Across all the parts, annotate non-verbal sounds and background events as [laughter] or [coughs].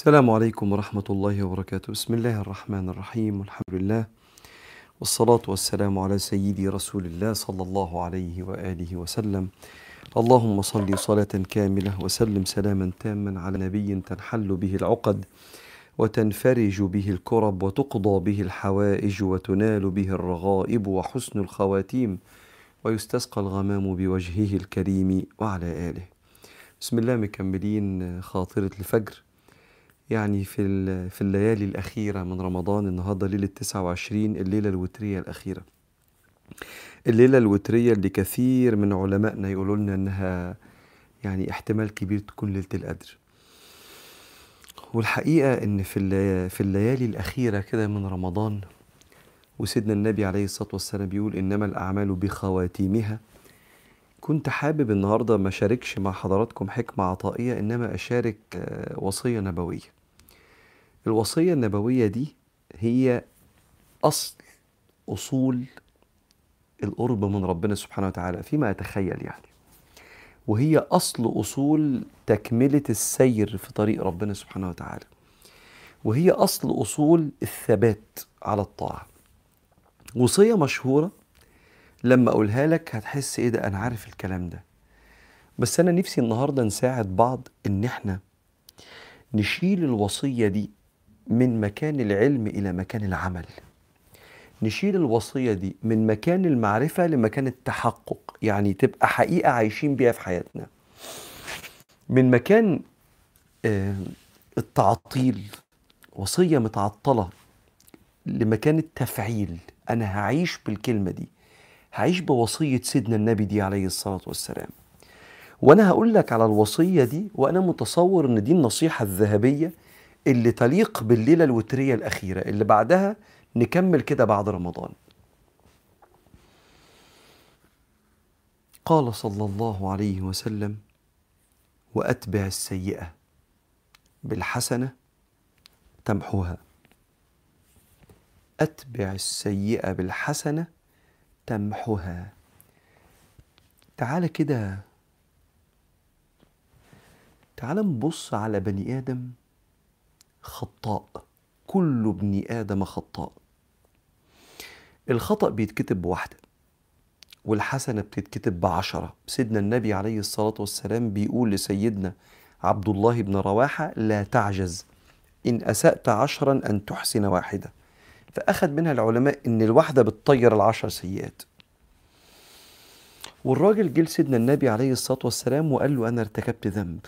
السلام عليكم ورحمة الله وبركاته. بسم الله الرحمن الرحيم والحمد لله والصلاة والسلام على سيدي رسول الله صلى الله عليه وآله وسلم. اللهم صل صلاة كاملة وسلم سلاما تاما على نبي تنحل به العقد وتنفرج به الكرب وتقضى به الحوائج وتنال به الرغائب وحسن الخواتيم ويستسقى الغمام بوجهه الكريم وعلى آله. بسم الله مكملين خاطرة الفجر. يعني في في الليالي الأخيرة من رمضان النهارده ليلة 29 الليلة الوترية الأخيرة. الليلة الوترية اللي كثير من علمائنا يقولوا لنا إنها يعني احتمال كبير تكون ليلة القدر. والحقيقة إن في في الليالي الأخيرة كده من رمضان وسيدنا النبي عليه الصلاة والسلام بيقول إنما الأعمال بخواتيمها كنت حابب النهارده ما أشاركش مع حضراتكم حكمة عطائية إنما أشارك آه، وصية نبوية. الوصية النبوية دي هي أصل أصول القرب من ربنا سبحانه وتعالى فيما أتخيل يعني. وهي أصل أصول تكملة السير في طريق ربنا سبحانه وتعالى. وهي أصل أصول الثبات على الطاعة. وصية مشهورة لما أقولها لك هتحس إيه ده أنا عارف الكلام ده. بس أنا نفسي النهاردة نساعد بعض إن إحنا نشيل الوصية دي من مكان العلم إلى مكان العمل. نشيل الوصية دي من مكان المعرفة لمكان التحقق يعني تبقى حقيقة عايشين بيها في حياتنا. من مكان آه، التعطيل وصية متعطلة لمكان التفعيل. أنا هعيش بالكلمة دي هعيش بوصية سيدنا النبي دي عليه الصلاة والسلام. وأنا هقول لك على الوصية دي وأنا متصور إن دي النصيحة الذهبية اللي تليق بالليلة الوترية الأخيرة اللي بعدها نكمل كده بعد رمضان. قال صلى الله عليه وسلم وأتبع السيئة بالحسنة تمحوها. أتبع السيئة بالحسنة تمحوها. تعالى كده تعال نبص على بني آدم خطاء. كل ابن آدم خطاء. الخطأ بيتكتب بواحدة والحسنة بتتكتب بعشرة. سيدنا النبي عليه الصلاة والسلام بيقول لسيدنا عبد الله بن رواحة لا تعجز إن أسأت عشرا أن تحسن واحدة. فأخذ منها العلماء إن الواحدة بتطير العشر سيئات. والراجل جه لسيدنا النبي عليه الصلاة والسلام وقال له أنا ارتكبت ذنب.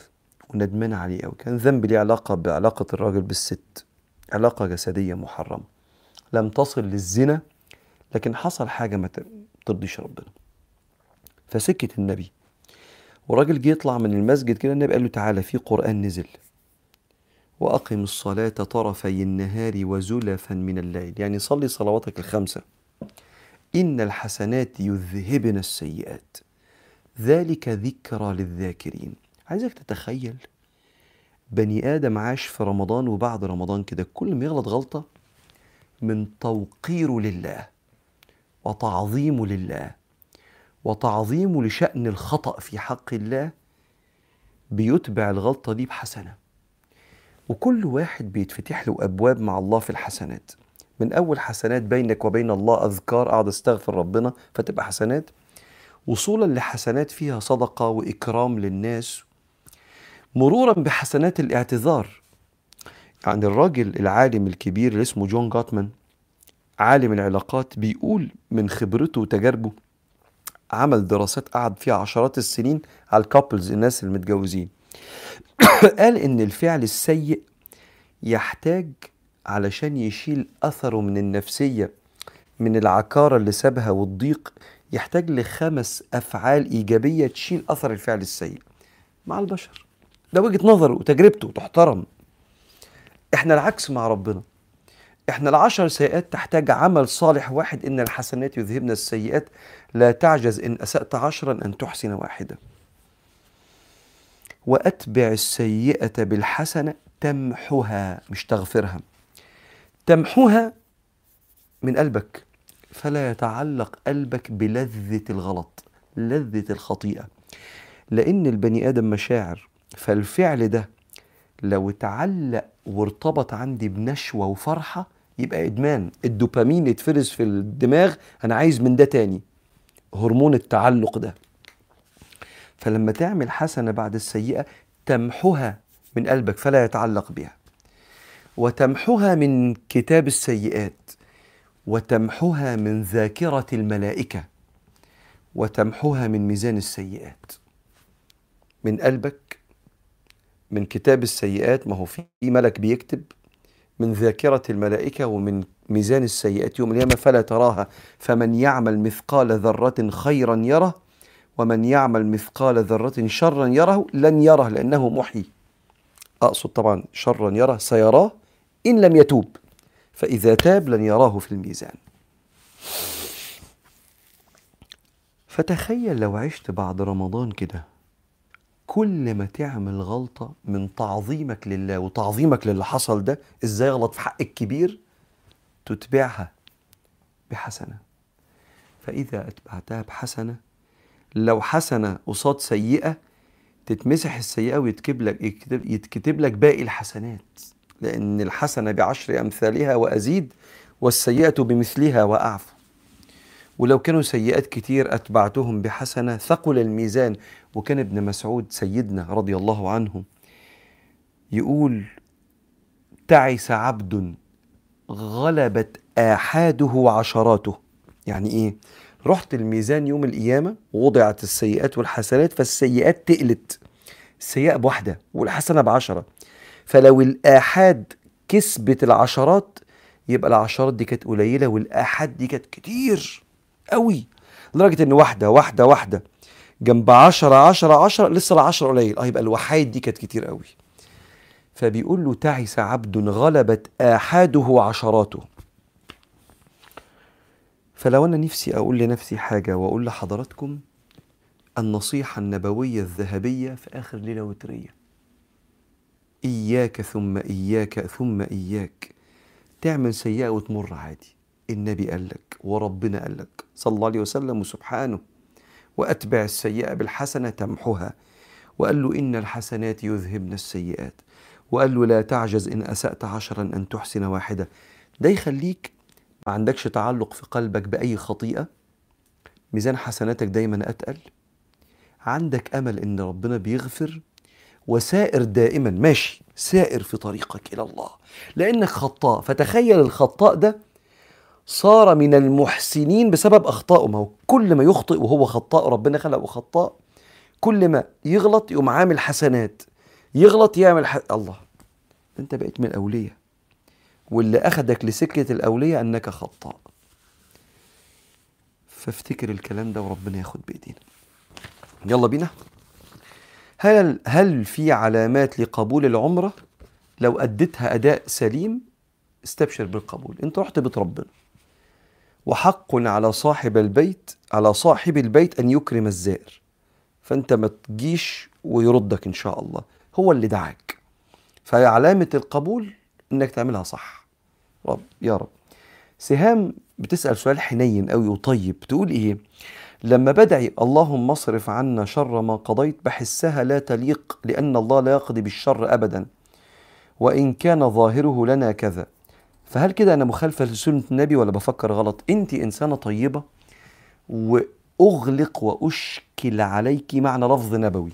وندمان عليه أوي. كان ذنب ليه علاقة بعلاقة الراجل بالست. علاقة جسدية محرمة. لم تصل للزنا لكن حصل حاجة ما ترضيش ربنا. فسكت النبي. وراجل جه يطلع من المسجد كده النبي قال له تعالى في قرآن نزل. وأقم الصلاة طرفي النهار وزلفا من الليل. يعني صلي صلواتك الخمسة. إن الحسنات يذهبن السيئات. ذلك ذكرى للذاكرين. عايزك تتخيل بني آدم عاش في رمضان وبعد رمضان كده كل ما يغلط غلطة من توقيره لله وتعظيمه لله وتعظيمه لشأن الخطأ في حق الله بيتبع الغلطة دي بحسنة. وكل واحد بيتفتح له أبواب مع الله في الحسنات. من أول حسنات بينك وبين الله أذكار أقعد أستغفر ربنا فتبقى حسنات. وصولا لحسنات فيها صدقة وإكرام للناس مرورا بحسنات الاعتذار. يعني الراجل العالم الكبير اللي اسمه جون جاتمان عالم العلاقات بيقول من خبرته وتجاربه عمل دراسات قعد فيها عشرات السنين على الكابلز الناس المتجوزين. [coughs] قال إن الفعل السيء يحتاج علشان يشيل أثره من النفسية من العكارة اللي سابها والضيق يحتاج لخمس أفعال إيجابية تشيل أثر الفعل السيء مع البشر. ده وجهة نظره وتجربته تحترم إحنا العكس مع ربنا. إحنا العشر سيئات تحتاج عمل صالح واحد إن الحسنات يذهبن السيئات. لا تعجز إن أسأت عشرا أن تحسن واحدة وأتبع السيئة بالحسنة تمحها مش تغفرها. تمحها من قلبك. فلا يتعلق قلبك بلذة الغلط لذة الخطيئة. لأن البني آدم مشاعر فالفعل ده لو اتعلق وارتبط عندي بنشوة وفرحة يبقى إدمان. الدوبامين يتفرز في الدماغ أنا عايز من ده تاني. هرمون التعلق ده. فلما تعمل حسنة بعد السيئة تمحها من قلبك فلا يتعلق بها. وتمحها من كتاب السيئات. وتمحها من ذاكرة الملائكة. وتمحها من ميزان السيئات. من قلبك من كتاب السيئات ما هو في ملك بيكتب من ذاكرة الملائكة ومن ميزان السيئات يوم القيامة فلا تراها. فمن يعمل مثقال ذرة خيرا يره ومن يعمل مثقال ذرة شرا يره لن يره لأنه محيي أقصد طبعا شرا يره سيراه إن لم يتوب فإذا تاب لن يراه في الميزان. فتخيل لو عشت بعد رمضان كده كل ما تعمل غلطة من تعظيمك لله وتعظيمك للي حصل ده إزاي غلط في حق الكبير؟ تتبعها بحسنة. فإذا أتبعتها بحسنة لو حسنة قصاد سيئة تتمسح السيئة ويتكتب لك يتكتب, لك باقي الحسنات. لأن الحسنة بعشر أمثالها وأزيد والسيئة بمثلها وأعفو. ولو كانوا سيئات كتير أتبعتهم بحسنة ثقل الميزان. وكان ابن مسعود سيدنا رضي الله عنه يقول تعس عبد غلبت آحاده عشراته يعني إيه؟ رحت الميزان يوم القيامة ووضعت السيئات والحسنات فالسيئات تقلت. السيئة بواحدة والحسنة بعشرة. فلو الآحاد كسبت العشرات يبقى العشرات دي كانت قليلة والآحاد دي كانت كتير. قوي. لدرجة إن واحدة واحدة واحدة. جنب عشرة عشرة عشرة لسه العشرة قليل. آه يبقى الوحايد دي كانت كتير قوي. فبيقول له تعس عبد غلبت آحاده عشراته فلو أنا نفسي أقول لنفسي حاجة وأقول لحضراتكم النصيحة النبوية الذهبية في آخر ليلة وترية. إياك ثم إياك ثم إياك. تعمل سيئة وتمر عادي. النبي قال لك وربنا قال لك صلى الله عليه وسلم وسبحانه وأتبع السيئة بالحسنة تمحها. وقال له إن الحسنات يذهبن السيئات. وقال له لا تعجز إن أسأت عشرا أن تحسن واحدة. ده يخليك ما عندكش تعلق في قلبك بأي خطيئة. ميزان حسناتك دايما أتقل. عندك أمل إن ربنا بيغفر. وسائر دائما ماشي سائر في طريقك إلى الله. لأنك خطاء فتخيل الخطاء ده صار من المحسنين بسبب أخطائه ما هو كل ما يخطئ وهو خطاء ربنا خلقه خطاء كل ما يغلط يقوم عامل حسنات. يغلط يعمل ح... الله أنت بقيت من الأولياء واللي أخدك لسكة الأولياء أنك خطاء. فافتكر الكلام ده وربنا ياخد بإيدينا. يلا بينا. هل هل في علامات لقبول العمرة؟ لو أديتها أداء سليم استبشر بالقبول. أنت رحت بيت ربنا. وحق على صاحب البيت على صاحب البيت أن يكرم الزائر. فأنت ما تجيش ويردك إن شاء الله. هو اللي دعاك. فعلامة القبول إنك تعملها صح. رب يا رب. سهام بتسأل سؤال حنين قوي وطيب. تقول إيه؟ لما بدعي اللهم اصرف عنا شر ما قضيت بحسها لا تليق لأن الله لا يقضي بالشر أبدا. وإن كان ظاهره لنا كذا. فهل كده أنا مخالفة لسنة النبي ولا بفكر غلط؟ أنت إنسانة طيبة وأغلق وأشكل عليك معنى لفظ نبوي.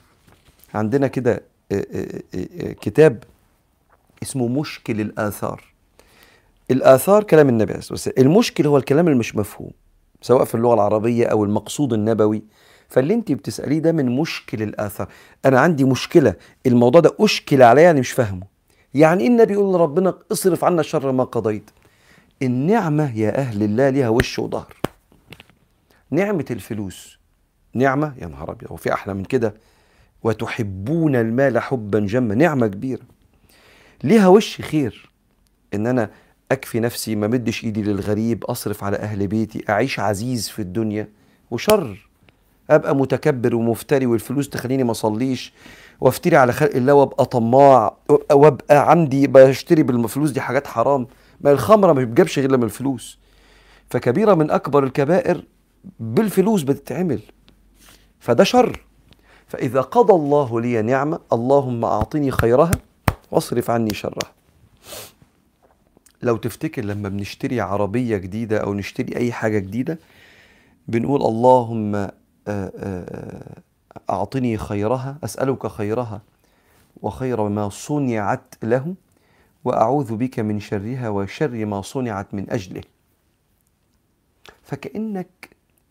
عندنا كده كتاب اسمه مشكل الآثار. الآثار كلام النبي عليه الصلاة والسلام. المشكل هو الكلام اللي مش مفهوم سواء في اللغة العربية أو المقصود النبوي. فاللي أنت بتسأليه ده من مشكل الآثار. أنا عندي مشكلة الموضوع ده أشكل عليا يعني مش فاهمه. يعني إيه النبي يقول لربنا اصرف عنا شر ما قضيت. النعمة يا أهل الله ليها وش وظهر. نعمة الفلوس. نعمة يا نهار أبيض وفي أحلى من كده؟ وتحبون المال حبا جما. نعمة كبيرة. ليها وش خير؟ إن أنا أكفي نفسي ما مدش إيدي للغريب أصرف على أهل بيتي أعيش عزيز في الدنيا. وشر. أبقى متكبر ومفتري والفلوس تخليني ما أصليش. وافتري على خلق الله وابقى طماع وابقى عندي بشتري بالفلوس دي حاجات حرام. ما الخمرة ما بتجيبش غير من الفلوس. فكبيرة من أكبر الكبائر بالفلوس بتتعمل. فده شر. فإذا قضى الله لي نعمة اللهم أعطني خيرها واصرف عني شرها. لو تفتكر لما بنشتري عربية جديدة أو نشتري أي حاجة جديدة بنقول اللهم آه، آه، أعطني خيرها أسألك خيرها وخير ما صنعت له وأعوذ بك من شرها وشر ما صنعت من أجله. فكأنك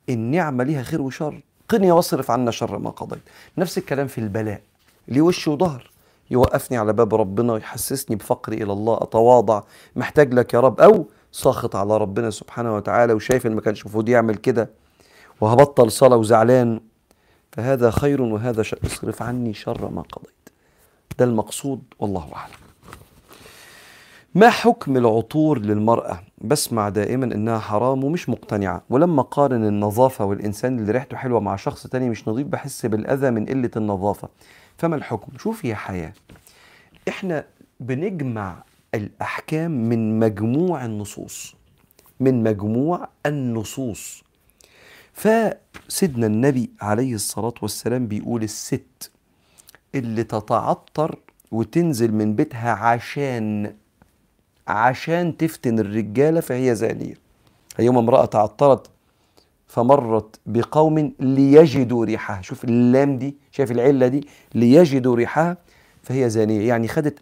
النعمة ليها خير وشر قني واصرف عنا شر ما قضيت. نفس الكلام في البلاء. ليه وش وظهر؟ يوقفني على باب ربنا ويحسسني بفقري إلى الله أتواضع. محتاج لك يا رب؟ أو ساخط على ربنا سبحانه وتعالى وشايف إن ما كانش المفروض يعمل كده. وهبطل صلاة وزعلان. فهذا خير وهذا شر. اصرف عني شر ما قضيت. ده المقصود والله أعلم. ما حكم العطور للمرأة؟ بسمع دائما إنها حرام ومش مقتنعة. ولما قارن النظافة والإنسان اللي ريحته حلوة مع شخص تاني مش نظيف بحس بالأذى من قلة النظافة. فما الحكم؟ شوف يا حياة. إحنا بنجمع الأحكام من مجموع النصوص. من مجموع النصوص. فسيدنا النبي عليه الصلاة والسلام بيقول الست اللي تتعطر وتنزل من بيتها عشان عشان تفتن الرجالة فهي زانية. يوم امرأة تعطرت فمرت بقوم ليجدوا ريحها. شوف اللام دي شايف العلة دي؟ ليجدوا ريحها فهي زانية. يعني خدت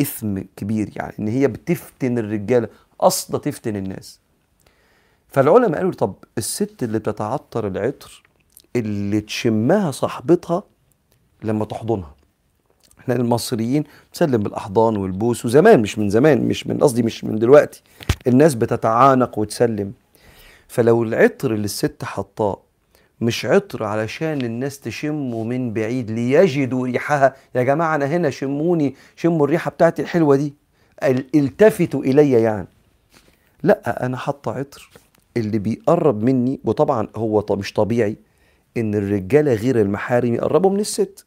إثم كبير يعني إن هي بتفتن الرجالة قصدة تفتن الناس. فالعلماء قالوا طب الست اللي بتتعطر العطر اللي تشمها صاحبتها لما تحضنها. إحنا المصريين بنسلم بالأحضان والبوس وزمان مش من زمان مش من قصدي مش من دلوقتي. الناس بتتعانق وتسلم. فلو العطر اللي الست حطاه مش عطر علشان الناس تشمه من بعيد ليجدوا ريحها يا جماعة أنا هنا شموني شموا الريحة بتاعتي الحلوة دي التفتوا الي يعني. لأ أنا حاطة عطر. اللي بيقرب مني وطبعا هو مش طبيعي إن الرجالة غير المحارم يقربوا من الست.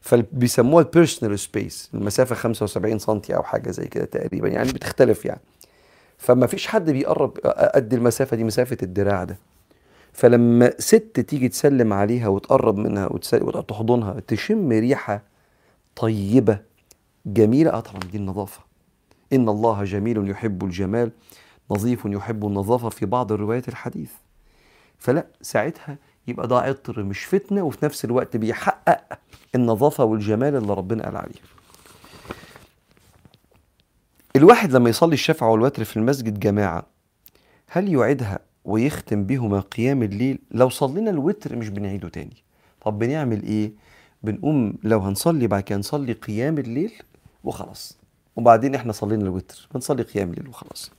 فبيسموها ال personal space المسافة 75 سم أو حاجة زي كده تقريبا يعني بتختلف يعني. فما فيش حد بيقرب قد المسافة دي مسافة الدراع ده. فلما ست تيجي تسلم عليها وتقرب منها وتحضنها تشم ريحة طيبة جميلة آه طبعا دي النظافة. إن الله جميل يحب الجمال. نظيف يحب النظافة في بعض الروايات الحديث. فلا ساعتها يبقى ده عطر مش فتنة وفي نفس الوقت بيحقق النظافة والجمال اللي ربنا قال عليه. الواحد لما يصلي الشفع والوتر في المسجد جماعة هل يعيدها ويختم بهما قيام الليل؟ لو صلينا الوتر مش بنعيده تاني. طب بنعمل إيه؟ بنقوم لو هنصلي بعد كده نصلي قيام الليل وخلاص. وبعدين إحنا صلينا الوتر بنصلي قيام الليل وخلاص.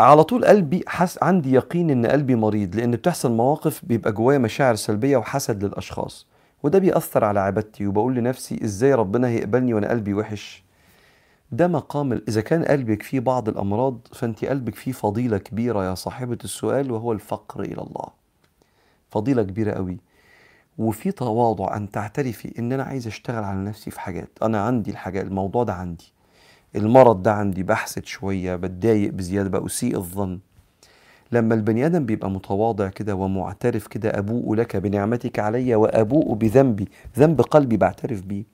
على طول قلبي حس عندي يقين إن قلبي مريض لأن بتحصل مواقف بيبقى جوايا مشاعر سلبية وحسد للأشخاص. وده بيأثر على عبادتي وبقول لنفسي إزاي ربنا هيقبلني وأنا قلبي وحش. ده مقام إذا كان قلبك فيه بعض الأمراض فأنت قلبك فيه فضيلة كبيرة يا صاحبة السؤال وهو الفقر إلى الله. فضيلة كبيرة قوي. وفي تواضع أن تعترفي إن أنا عايز أشتغل على نفسي في حاجات. أنا عندي الحاجات الموضوع ده عندي. المرض ده عندي بحسد شوية بتضايق بزيادة بأسيء الظن. لما البني آدم بيبقى متواضع كده ومعترف كده أبوء لك بنعمتك علي وأبوء بذنبي ذنب قلبي بعترف بيه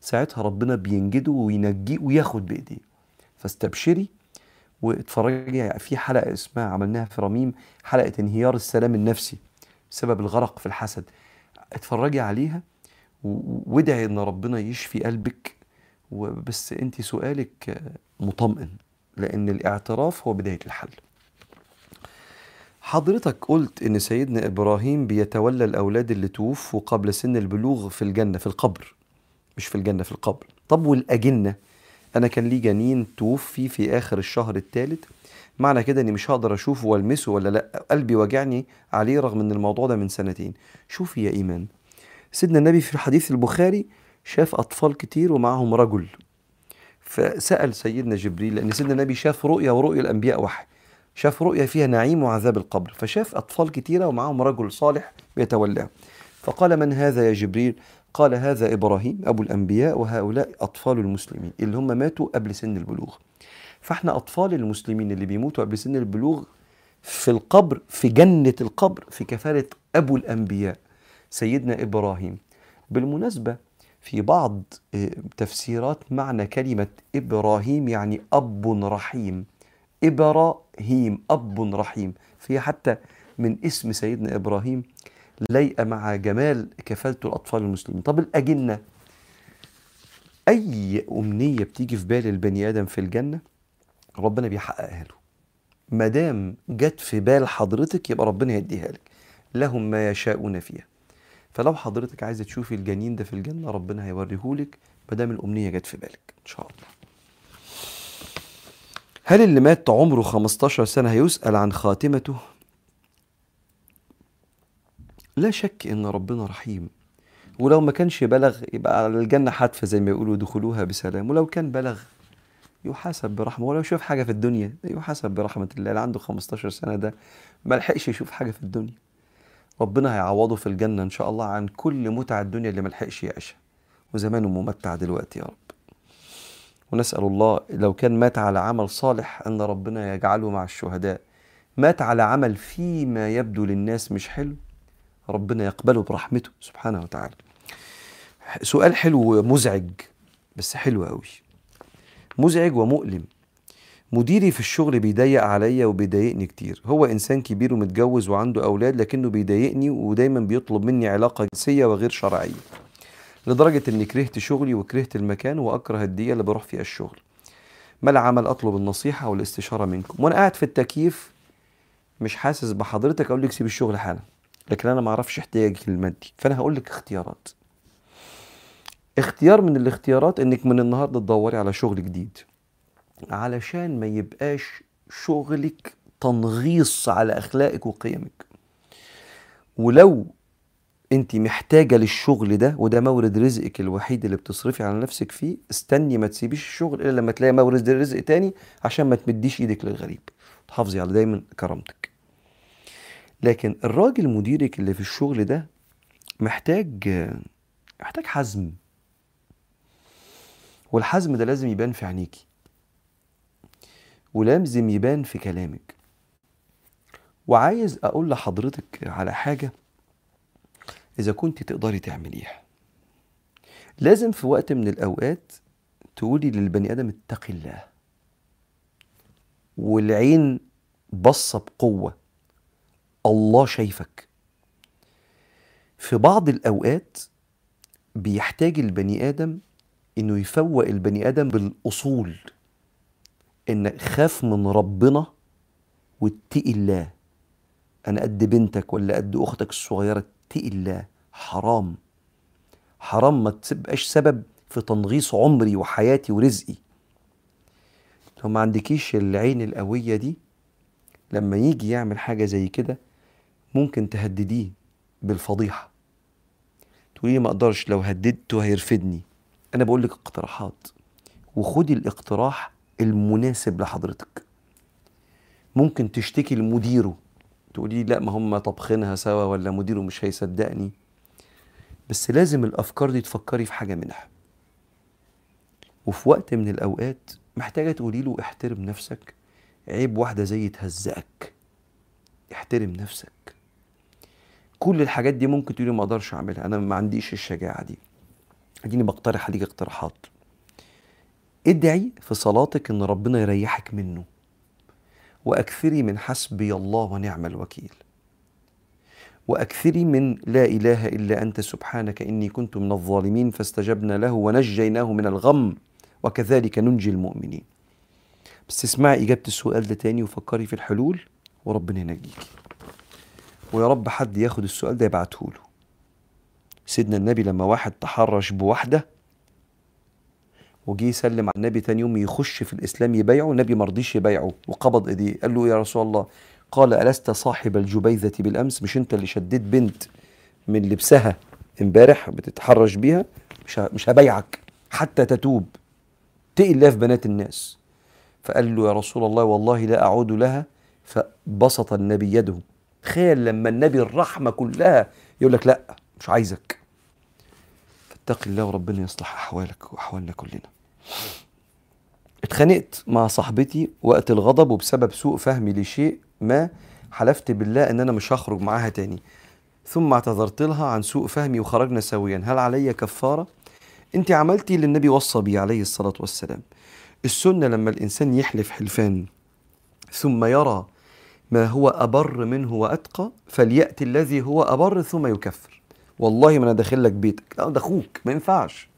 ساعتها ربنا بينجده وينجيه وياخد بإيديه. فاستبشري واتفرجي في حلقة اسمها عملناها في رميم حلقة انهيار السلام النفسي بسبب الغرق في الحسد. اتفرجي عليها وادعي إن ربنا يشفي قلبك وبس انت سؤالك مطمئن لأن الاعتراف هو بداية الحل. حضرتك قلت إن سيدنا إبراهيم بيتولى الأولاد اللي توفوا قبل سن البلوغ في الجنة في القبر مش في الجنة في القبر. طب والأجنة؟ أنا كان لي جنين توفي في آخر الشهر الثالث معنى كده إني مش هقدر اشوفه وألمسه ولا لأ. قلبي وجعني عليه رغم إن الموضوع ده من سنتين. شوفي يا إيمان. سيدنا النبي في حديث البخاري شاف أطفال كتير ومعهم رجل. فسأل سيدنا جبريل لأن سيدنا النبي شاف رؤيا ورؤيا الأنبياء واحد شاف رؤيا فيها نعيم وعذاب القبر. فشاف أطفال كتيرة ومعهم رجل صالح بيتولاه فقال من هذا يا جبريل؟ قال هذا إبراهيم أبو الأنبياء وهؤلاء أطفال المسلمين اللي هم ماتوا قبل سن البلوغ. فإحنا أطفال المسلمين اللي بيموتوا قبل سن البلوغ في القبر في جنة القبر في كفالة أبو الأنبياء سيدنا إبراهيم. بالمناسبة في بعض آه، تفسيرات معنى كلمة إبراهيم يعني أب رحيم. إبراهيم أب رحيم. في حتى من اسم سيدنا إبراهيم لايقة مع جمال كفالة الأطفال المسلمين. طب الأجنة؟ أي أمنية بتيجي في بال البني آدم في الجنة ربنا بيحققها له. ما دام جت في بال حضرتك يبقى ربنا يديها لك. لهم ما يشاءون فيها. فلو حضرتك عايزه تشوفي الجنين ده في الجنة ربنا هيوريهولك ما دام الأمنية جت في بالك إن شاء الله. هل اللي مات عمره 15 سنة هيسأل عن خاتمته؟ لا شك إن ربنا رحيم. ولو ما كانش بلغ يبقى على الجنة حتفه زي ما يقولوا دخلوها بسلام. ولو كان بلغ يحاسب برحمة. ولو شاف حاجة في الدنيا يحاسب برحمة الله. اللي عنده 15 سنة ده ما لحقش يشوف حاجة في الدنيا. ربنا هيعوضه في الجنة إن شاء الله عن كل متع الدنيا اللي ما لحقش يعيشها. وزمانه ممتع دلوقتي يا رب. ونسأل الله لو كان مات على عمل صالح أن ربنا يجعله مع الشهداء. مات على عمل فيما يبدو للناس مش حلو ربنا يقبله برحمته سبحانه وتعالى. سؤال حلو ومزعج بس حلو قوي مزعج ومؤلم. مديري في الشغل بيضيق عليا وبيضايقني كتير. هو إنسان كبير ومتجوز وعنده أولاد لكنه بيضايقني ودايما بيطلب مني علاقة جنسية وغير شرعية. لدرجة إني كرهت شغلي وكرهت المكان وأكره الدقيقه اللي بروح فيها الشغل. ما العمل أطلب النصيحة والاستشارة منكم؟ وأنا قاعد في التكييف مش حاسس بحضرتك أقول لك سيب الشغل حالا. لكن أنا ما أعرفش احتياجك المادي. فأنا هقول لك اختيارات. اختيار من الاختيارات إنك من النهارده تدوري على شغل جديد. علشان ما يبقاش شغلك تنغيص على أخلاقك وقيمك. ولو أنت محتاجة للشغل ده وده مورد رزقك الوحيد اللي بتصرفي على نفسك فيه استني ما تسيبيش الشغل إلا لما تلاقي مورد رزق تاني عشان ما تمديش إيدك للغريب. تحافظي على دايما كرامتك. لكن الراجل مديرك اللي في الشغل ده محتاج محتاج حزم. والحزم ده لازم يبان في عينيكي. ولازم يبان في كلامك. وعايز أقول لحضرتك على حاجة إذا كنت تقدري تعمليها. لازم في وقت من الأوقات تقولي للبني آدم اتق الله. والعين بصه بقوة. الله شايفك. في بعض الأوقات بيحتاج البني آدم إنه يفوق البني آدم بالأصول. إن خاف من ربنا واتقي الله. أنا قد بنتك ولا قد أختك الصغيرة اتقي الله. حرام. حرام ما تبقاش سبب في تنغيص عمري وحياتي ورزقي. لو ما عندكيش العين القوية دي لما يجي يعمل حاجة زي كده ممكن تهدديه بالفضيحة. تقولي ما أقدرش لو هددته هيرفدني. أنا بقول لك اقتراحات. وخدي الاقتراح المناسب لحضرتك. ممكن تشتكي لمديره تقولي لا ما هم طبخينها سوا ولا مديره مش هيصدقني. بس لازم الأفكار دي تفكري في حاجة منها. وفي وقت من الأوقات محتاجة تقولي له احترم نفسك. عيب واحدة زي تهزقك. احترم نفسك. كل الحاجات دي ممكن تقولي ما أقدرش أعملها أنا ما عنديش الشجاعة دي. اديني بقترح عليك اقتراحات. ادعي في صلاتك إن ربنا يريحك منه وأكثري من حسبي الله ونعم الوكيل. وأكثري من لا إله إلا أنت سبحانك إني كنت من الظالمين فاستجبنا له ونجيناه من الغم وكذلك ننجي المؤمنين. بس اسمعي إجابة السؤال ده تاني وفكري في الحلول وربنا ينجيكي ويا رب حد ياخد السؤال ده يبعته له سيدنا النبي لما واحد تحرش بواحده وجي يسلم على النبي تاني يوم يخش في الإسلام يبايعه النبي ما رضيش يبايعه وقبض إيديه. قال له يا رسول الله قال ألست صاحب الجبيذة بالأمس؟ مش أنت اللي شديت بنت من لبسها امبارح بتتحرش بيها؟ مش مش هبايعك حتى تتوب. تقي الله في بنات الناس. فقال له يا رسول الله والله لا أعود لها. فبسط النبي يده. تخيل لما النبي الرحمة كلها يقول لك لا مش عايزك. فاتق الله وربنا يصلح أحوالك وأحوالنا كلنا. اتخانقت مع صاحبتي وقت الغضب وبسبب سوء فهمي لشيء ما حلفت بالله إن أنا مش هخرج معاها تاني. ثم اعتذرت لها عن سوء فهمي وخرجنا سويا. هل علي كفارة؟ أنت عملتي اللي النبي وصى بيه عليه الصلاة والسلام. السنة لما الإنسان يحلف حلفان ثم يرى ما هو أبر منه وأتقى فليأتي الذي هو أبر ثم يكفر. والله ما أنا داخل لك بيتك. لا ده أخوك ما ينفعش.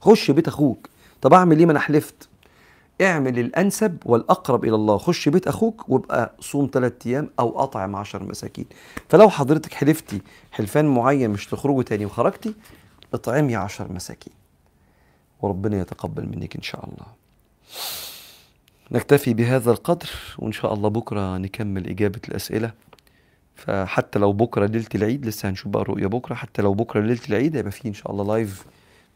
خش بيت أخوك. طب أعمل إيه ما أنا حلفت؟ اعمل الأنسب والأقرب إلى الله. خش بيت أخوك وابقى صوم ثلاثة أيام أو أطعم عشر مساكين. فلو حضرتك حلفتي حلفان معين مش تخرجوا تاني وخرجتي اطعمي عشر مساكين. وربنا يتقبل منك إن شاء الله. نكتفي بهذا القدر وإن شاء الله بكرة نكمل إجابة الأسئلة. فحتى لو بكرة ليلة العيد لسه هنشوف بقى الرؤية بكرة حتى لو بكرة ليلة العيد هيبقى فيه إن شاء الله لايف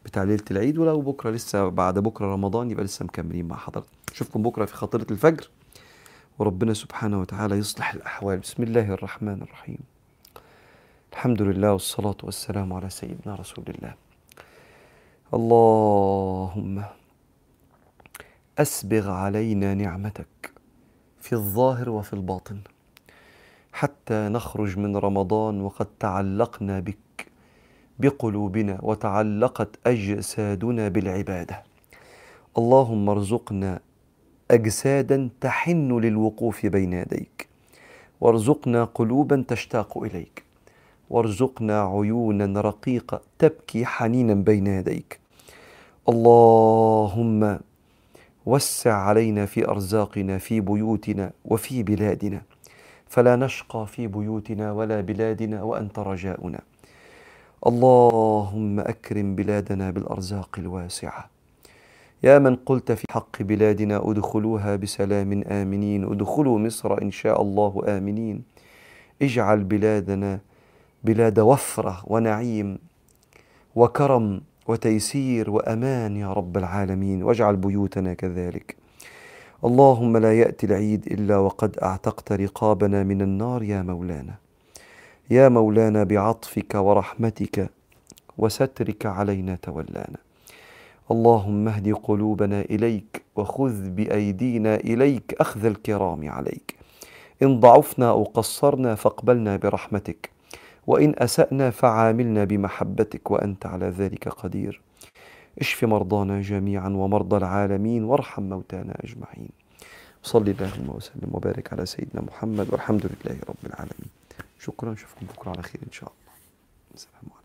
بتاع ليلة العيد ولو بكرة لسه بعد بكرة رمضان يبقى لسه مكملين مع حضرتك أشوفكم بكرة في خاطرة الفجر. وربنا سبحانه وتعالى يصلح الأحوال. بسم الله الرحمن الرحيم. الحمد لله والصلاة والسلام على سيدنا رسول الله. اللهم أسبغ علينا نعمتك في الظاهر وفي الباطن. حتى نخرج من رمضان وقد تعلقنا بك بقلوبنا وتعلقت أجسادنا بالعبادة. اللهم ارزقنا أجسادا تحن للوقوف بين يديك. وارزقنا قلوبا تشتاق إليك. وارزقنا عيونا رقيقة تبكي حنينا بين يديك. اللهم وسع علينا في أرزاقنا في بيوتنا وفي بلادنا. فلا نشقى في بيوتنا ولا بلادنا وأنت رجاؤنا. اللهم أكرم بلادنا بالأرزاق الواسعة. يا من قلت في حق بلادنا ادخلوها بسلام آمنين. ادخلوا مصر إن شاء الله آمنين. اجعل بلادنا بلاد وفرة ونعيم وكرم وتيسير وأمان يا رب العالمين. واجعل بيوتنا كذلك. اللهم لا يأتي العيد إلا وقد أعتقت رقابنا من النار يا مولانا. يا مولانا بعطفك ورحمتك وسترك علينا تولانا. اللهم اهد قلوبنا إليك وخذ بأيدينا إليك أخذ الكرام عليك. إن ضعفنا أو قصرنا فاقبلنا برحمتك وإن أسأنا فعاملنا بمحبتك وأنت على ذلك قدير. اشف مرضانا جميعا ومرضى العالمين وارحم موتانا أجمعين. صل اللهم وسلم وبارك على سيدنا محمد والحمد لله رب العالمين. شكرا نشوفكم بكرة على خير إن شاء الله. السلام عليكم.